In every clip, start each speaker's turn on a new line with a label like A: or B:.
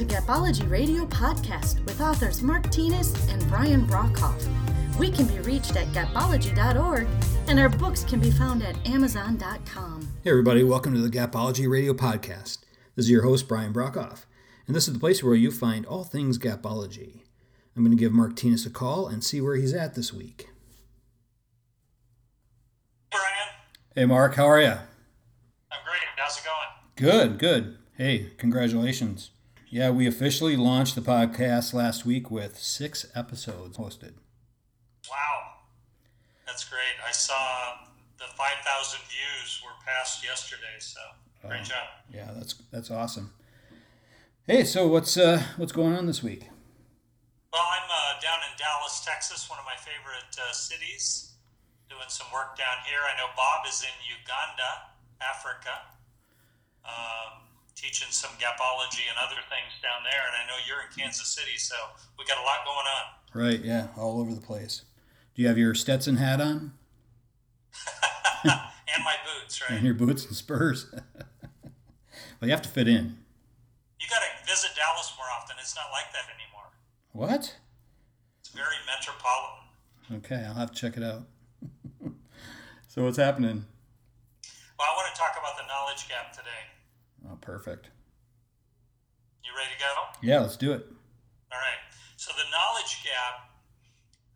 A: to Gapology Radio Podcast with authors Mark Tinas and Brian Brockhoff. We can be reached at gapology.org, and our books can be found at amazon.com.
B: Hey, everybody, welcome to the Gapology Radio Podcast. This is your host, Brian Brockhoff, and this is the place where you find all things Gapology. I'm going to give Mark Tinas a call and see where he's at this week.
C: Brian,
B: Hey, Mark, how are you?
C: I'm great. How's it going?
B: Good, good. Hey, congratulations. Yeah, we officially launched the podcast last week with six episodes posted.
C: Wow, that's great. I saw the 5,000 views were passed yesterday, so great job.
B: Yeah, that's that's awesome. Hey, so what's uh, what's going on this week?
C: Well, I'm uh, down in Dallas, Texas, one of my favorite uh, cities, doing some work down here. I know Bob is in Uganda, Africa, um, teaching some gapology and other things down there. And I know you're in Kansas City, so we got a lot going on.
B: Right, yeah, all over the place. Do you have your Stetson hat on
C: and my boots, right?
B: and your boots and spurs? well, you have to fit in.
C: You got to visit Dallas more often. It's not like that anymore.
B: What?
C: It's very metropolitan.
B: Okay, I'll have to check it out. so what's happening?
C: Well, I want to talk about the knowledge gap today.
B: Perfect.
C: You ready to go?
B: Yeah, let's do it.
C: All right. So the knowledge gap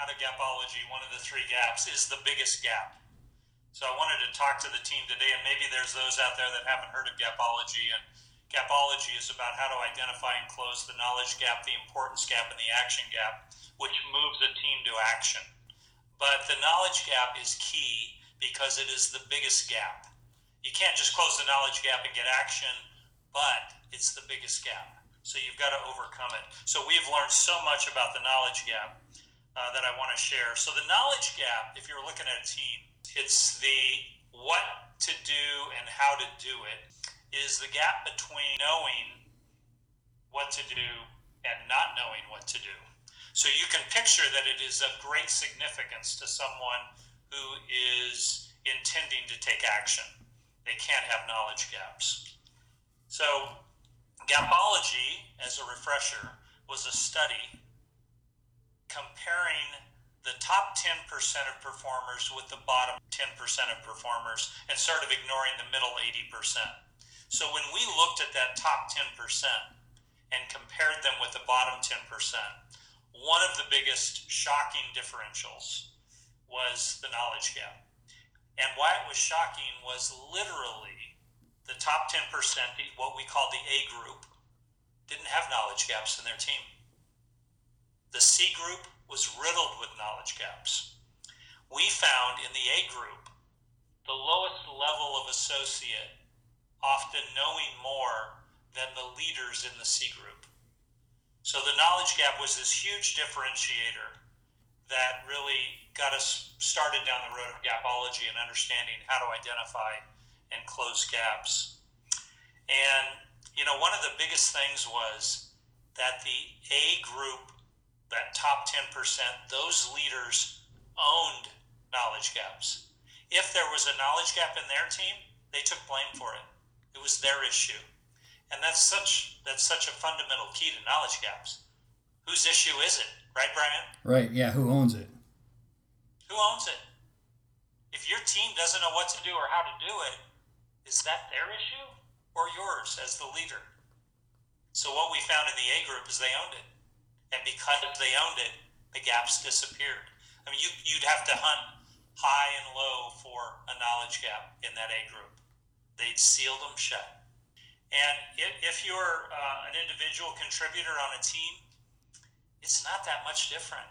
C: out of gapology, one of the three gaps, is the biggest gap. So I wanted to talk to the team today, and maybe there's those out there that haven't heard of gapology. And gapology is about how to identify and close the knowledge gap, the importance gap, and the action gap, which moves a team to action. But the knowledge gap is key because it is the biggest gap. You can't just close the knowledge gap and get action, but it's the biggest gap. So you've got to overcome it. So we've learned so much about the knowledge gap uh, that I want to share. So the knowledge gap, if you're looking at a team, it's the what to do and how to do it, is the gap between knowing what to do and not knowing what to do. So you can picture that it is of great significance to someone who is intending to take action. They can't have knowledge gaps. So, gapology, as a refresher, was a study comparing the top 10% of performers with the bottom 10% of performers and sort of ignoring the middle 80%. So, when we looked at that top 10% and compared them with the bottom 10%, one of the biggest shocking differentials was the knowledge gap. And why it was shocking was literally the top 10%, what we call the A group, didn't have knowledge gaps in their team. The C group was riddled with knowledge gaps. We found in the A group the lowest level of associate often knowing more than the leaders in the C group. So the knowledge gap was this huge differentiator that really got us started down the road of gapology and understanding how to identify and close gaps. And, you know, one of the biggest things was that the A group, that top 10%, those leaders owned knowledge gaps. If there was a knowledge gap in their team, they took blame for it. It was their issue. And that's such that's such a fundamental key to knowledge gaps. Whose issue is it? Right, Brian?
B: Right, yeah, who owns it?
C: Who owns it? If your team doesn't know what to do or how to do it, is that their issue or yours as the leader? So what we found in the A group is they owned it. And because they owned it, the gaps disappeared. I mean, you, you'd have to hunt high and low for a knowledge gap in that A group. They'd seal them shut. And if, if you're uh, an individual contributor on a team, it's not that much different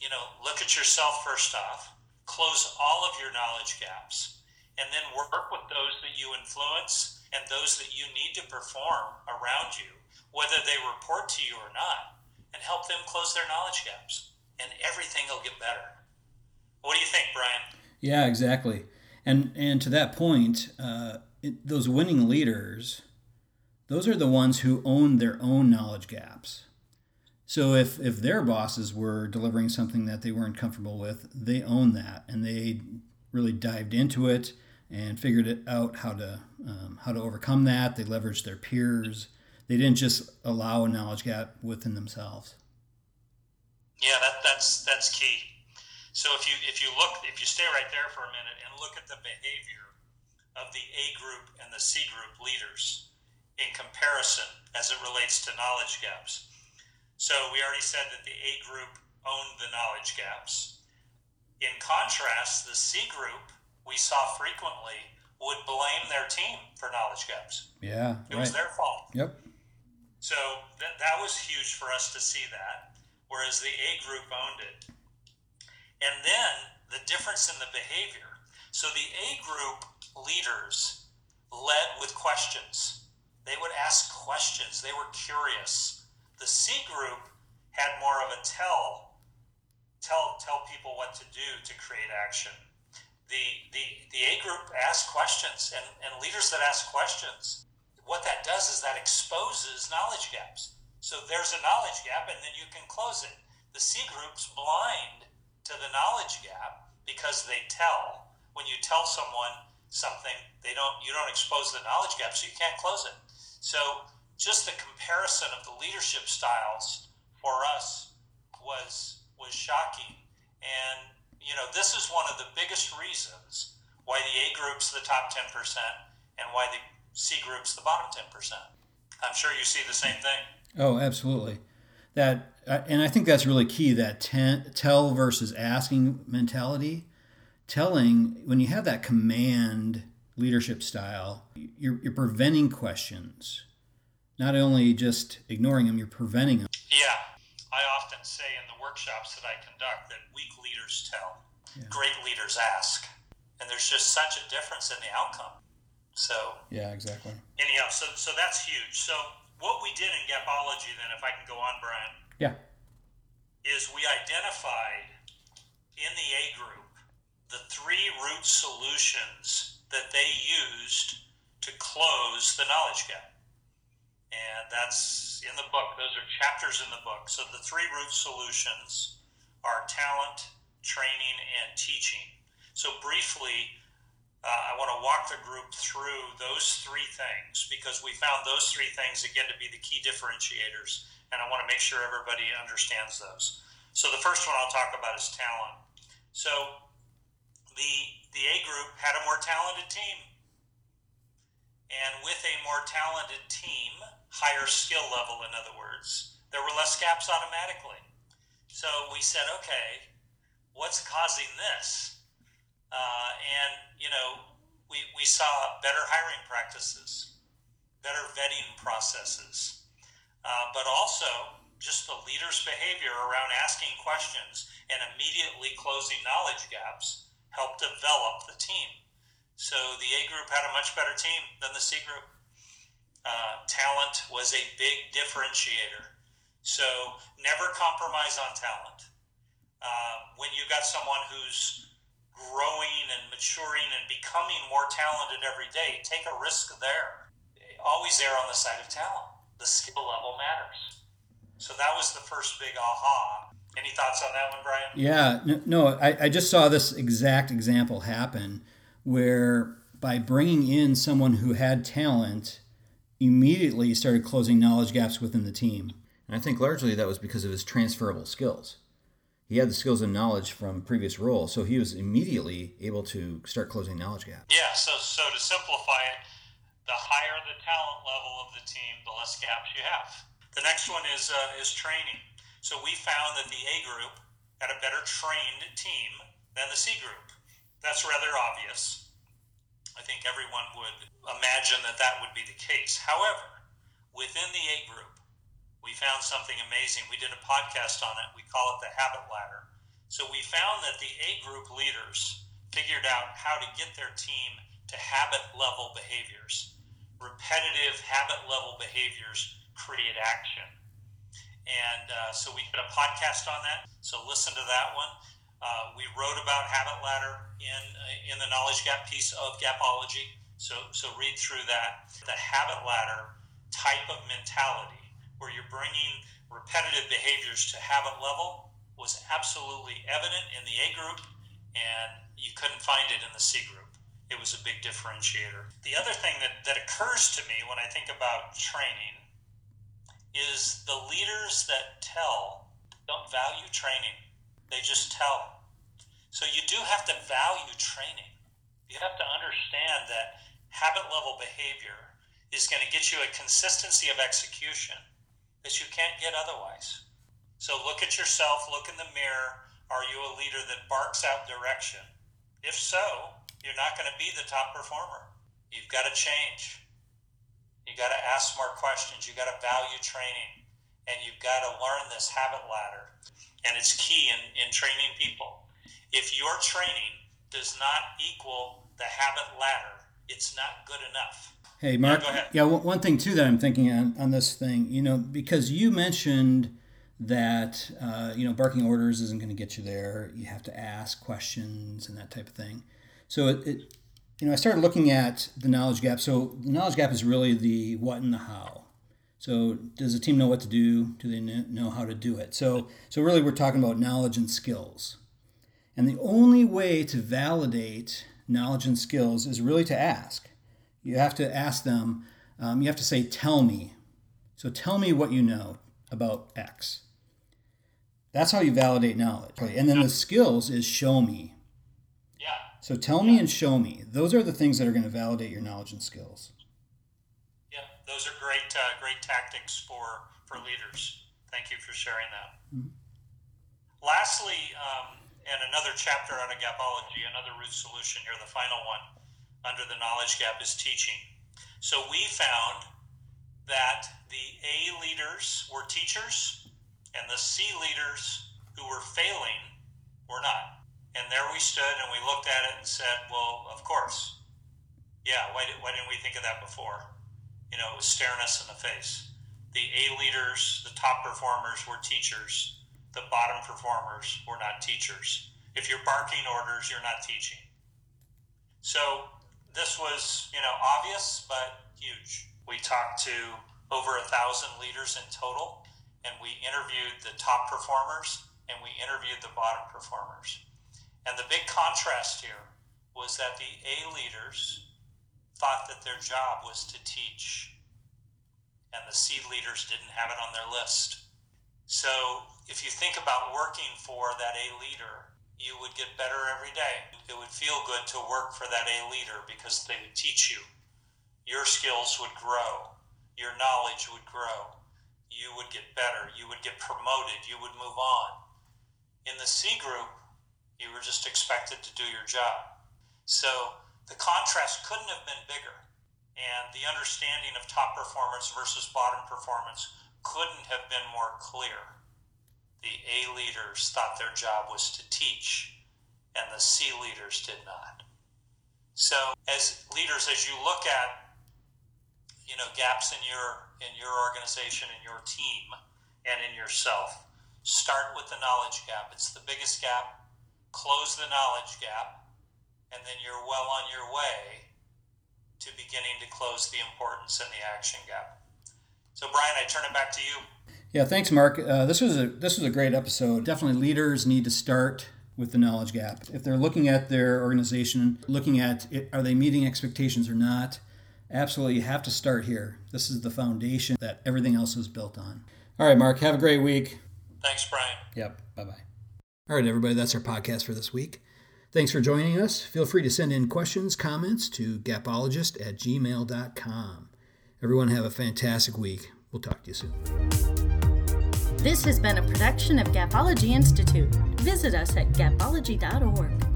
C: you know, look at yourself first off, close all of your knowledge gaps, and then work with those that you influence and those that you need to perform around you, whether they report to you or not, and help them close their knowledge gaps. And everything will get better. What do you think, Brian?
B: Yeah, exactly. And and to that point, uh, it, those winning leaders, those are the ones who own their own knowledge gaps. So if if their bosses were delivering something that they weren't comfortable with, they own that and they really dived into it and figured it out how to um, how to overcome that. They leveraged their peers. They didn't just allow a knowledge gap within themselves.
C: Yeah, that, that's that's key. So if you if you look if you stay right there for a minute and look at the behavior of the A group and the C group leaders in comparison as it relates to knowledge gaps. So we already said that the A group owned the knowledge gaps. In contrast, the C group we saw frequently would blame their team for knowledge gaps.
B: Yeah,
C: it right. was their fault.
B: Yep.
C: So that that was huge for us to see that whereas the A group owned it. And then the difference in the behavior. So the A group leaders led with questions. They would ask questions. They were curious. The C group had more of a tell, tell, tell people what to do to create action. The, the, the A group asks questions, and, and leaders that ask questions, what that does is that exposes knowledge gaps. So there's a knowledge gap, and then you can close it. The C group's blind to the knowledge gap because they tell. When you tell someone something, they don't. You don't expose the knowledge gap, so you can't close it. So just the comparison of the leadership styles for us was was shocking, and you know this is one of the biggest reasons why the A group's the top ten percent and why the C group's the bottom ten percent. I'm sure you see the same thing.
B: Oh, absolutely. That uh, and I think that's really key. That ten, tell versus asking mentality. Telling when you have that command leadership style, you're, you're preventing questions. Not only just ignoring them, you're preventing them.
C: I often say in the workshops that I conduct that weak leaders tell, yeah. great leaders ask, and there's just such a difference in the outcome. So
B: yeah, exactly.
C: Anyhow, so so that's huge. So what we did in Gapology, then, if I can go on, Brian.
B: Yeah.
C: Is we identified in the A group the three root solutions that they used to close the knowledge gap. And that's in the book. Those are chapters in the book. So the three root solutions are talent, training, and teaching. So briefly, uh, I want to walk the group through those three things because we found those three things again to be the key differentiators, and I want to make sure everybody understands those. So the first one I'll talk about is talent. So the the A group had a more talented team, and with a more talented team, higher skill level, in other words, there were less gaps automatically. So we said, okay, what's causing this? Uh, and, you know, we, we saw better hiring practices, better vetting processes, uh, but also just the leader's behavior around asking questions and immediately closing knowledge gaps helped develop the team. So the A group had a much better team than the C group. Uh, talent was a big differentiator. So never compromise on talent. Uh, when you've got someone who's growing and maturing and becoming more talented every day. Take a risk there. Always err on the side of talent. The skill level matters. So that was the first big aha. Any thoughts on that one, Brian?
B: Yeah, no, I, I just saw this exact example happen where by bringing in someone who had talent, immediately started closing knowledge gaps within the team. And I think largely that was because of his transferable skills he had the skills and knowledge from previous roles, so he was immediately able to start closing knowledge gaps.
C: Yeah. So so to simplify it, the higher the talent level of the team, the less gaps you have. The next one is uh, is training. So we found that the A group had a better trained team than the C group. That's rather obvious. I think everyone would imagine that that would be the case. However, within the A group, we found something amazing. We did a podcast on it. We call it the habit ladder. So we found that the A group leaders figured out how to get their team to habit level behaviors. Repetitive habit level behaviors create action. And uh, so we did a podcast on that. So listen to that one. Uh, we wrote about habit ladder in uh, in the knowledge gap piece of Gapology. So so read through that. The habit ladder type of mentality where you're bringing repetitive behaviors to habit level was absolutely evident in the A group, and you couldn't find it in the C group. It was a big differentiator. The other thing that, that occurs to me when I think about training is the leaders that tell don't value training. They just tell. So you do have to value training. You have to understand that habit level behavior is going to get you a consistency of execution that you can't get otherwise. So look at yourself, look in the mirror. Are you a leader that barks out direction? If so, you're not going to be the top performer. You've got to change. You got to ask more questions. You got to value training, and you've got to learn this habit ladder. And it's key in, in training people. If your training does not equal the habit ladder, it's not good enough.
B: Hey, Mark.
C: Yeah,
B: yeah, one thing too that I'm thinking on, on this thing, you know, because you mentioned that uh, you know barking orders isn't going to get you there. You have to ask questions and that type of thing. So it, it, you know, I started looking at the knowledge gap. So the knowledge gap is really the what and the how. So does the team know what to do? Do they know how to do it? So so really, we're talking about knowledge and skills. And the only way to validate knowledge and skills is really to ask. You have to ask them, um, you have to say, tell me. So tell me what you know about X. That's how you validate knowledge. And then the skills is show me.
C: Yeah.
B: So tell me and show me. Those are the things that are going to validate your knowledge and skills.
C: Those are great, uh, great tactics for for leaders. Thank you for sharing that. Mm-hmm. Lastly, um, and another chapter on a gapology, another root solution here, the final one under the knowledge gap is teaching. So we found that the A leaders were teachers and the C leaders who were failing were not. And there we stood and we looked at it and said, well, of course. Yeah, why, did, why didn't we think of that before? You know, it was staring us in the face. The A leaders, the top performers were teachers. The bottom performers were not teachers. If you're barking orders, you're not teaching. So this was, you know, obvious but huge. We talked to over a thousand leaders in total, and we interviewed the top performers and we interviewed the bottom performers. And the big contrast here was that the A leaders thought that their job was to teach, and the C leaders didn't have it on their list. So if you think about working for that A leader, you would get better every day. It would feel good to work for that A leader because they would teach you. Your skills would grow, your knowledge would grow, you would get better, you would get promoted, you would move on. In the C group, you were just expected to do your job. So the contrast couldn't have been bigger. And the understanding of top performance versus bottom performance couldn't have been more clear the A leaders thought their job was to teach, and the C leaders did not. So, as leaders, as you look at you know gaps in your in your organization, in your team, and in yourself, start with the knowledge gap. It's the biggest gap. Close the knowledge gap, and then you're well on your way to beginning to close the importance and the action gap. So, Brian, I turn it back to you.
B: Yeah, thanks, Mark. Uh, this was a this was a great episode. Definitely, leaders need to start with the knowledge gap. If they're looking at their organization, looking at it, are they meeting expectations or not, absolutely you have to start here. This is the foundation that everything else is built on. All right, Mark, have a great week.
C: Thanks, Brian.
B: Yep, bye bye. All right, everybody, that's our podcast for this week. Thanks for joining us. Feel free to send in questions, comments to gapologist at gmail.com. Everyone, have a fantastic week. We'll talk to you soon.
A: This has been a production of Gapology Institute. Visit us at gapology.org.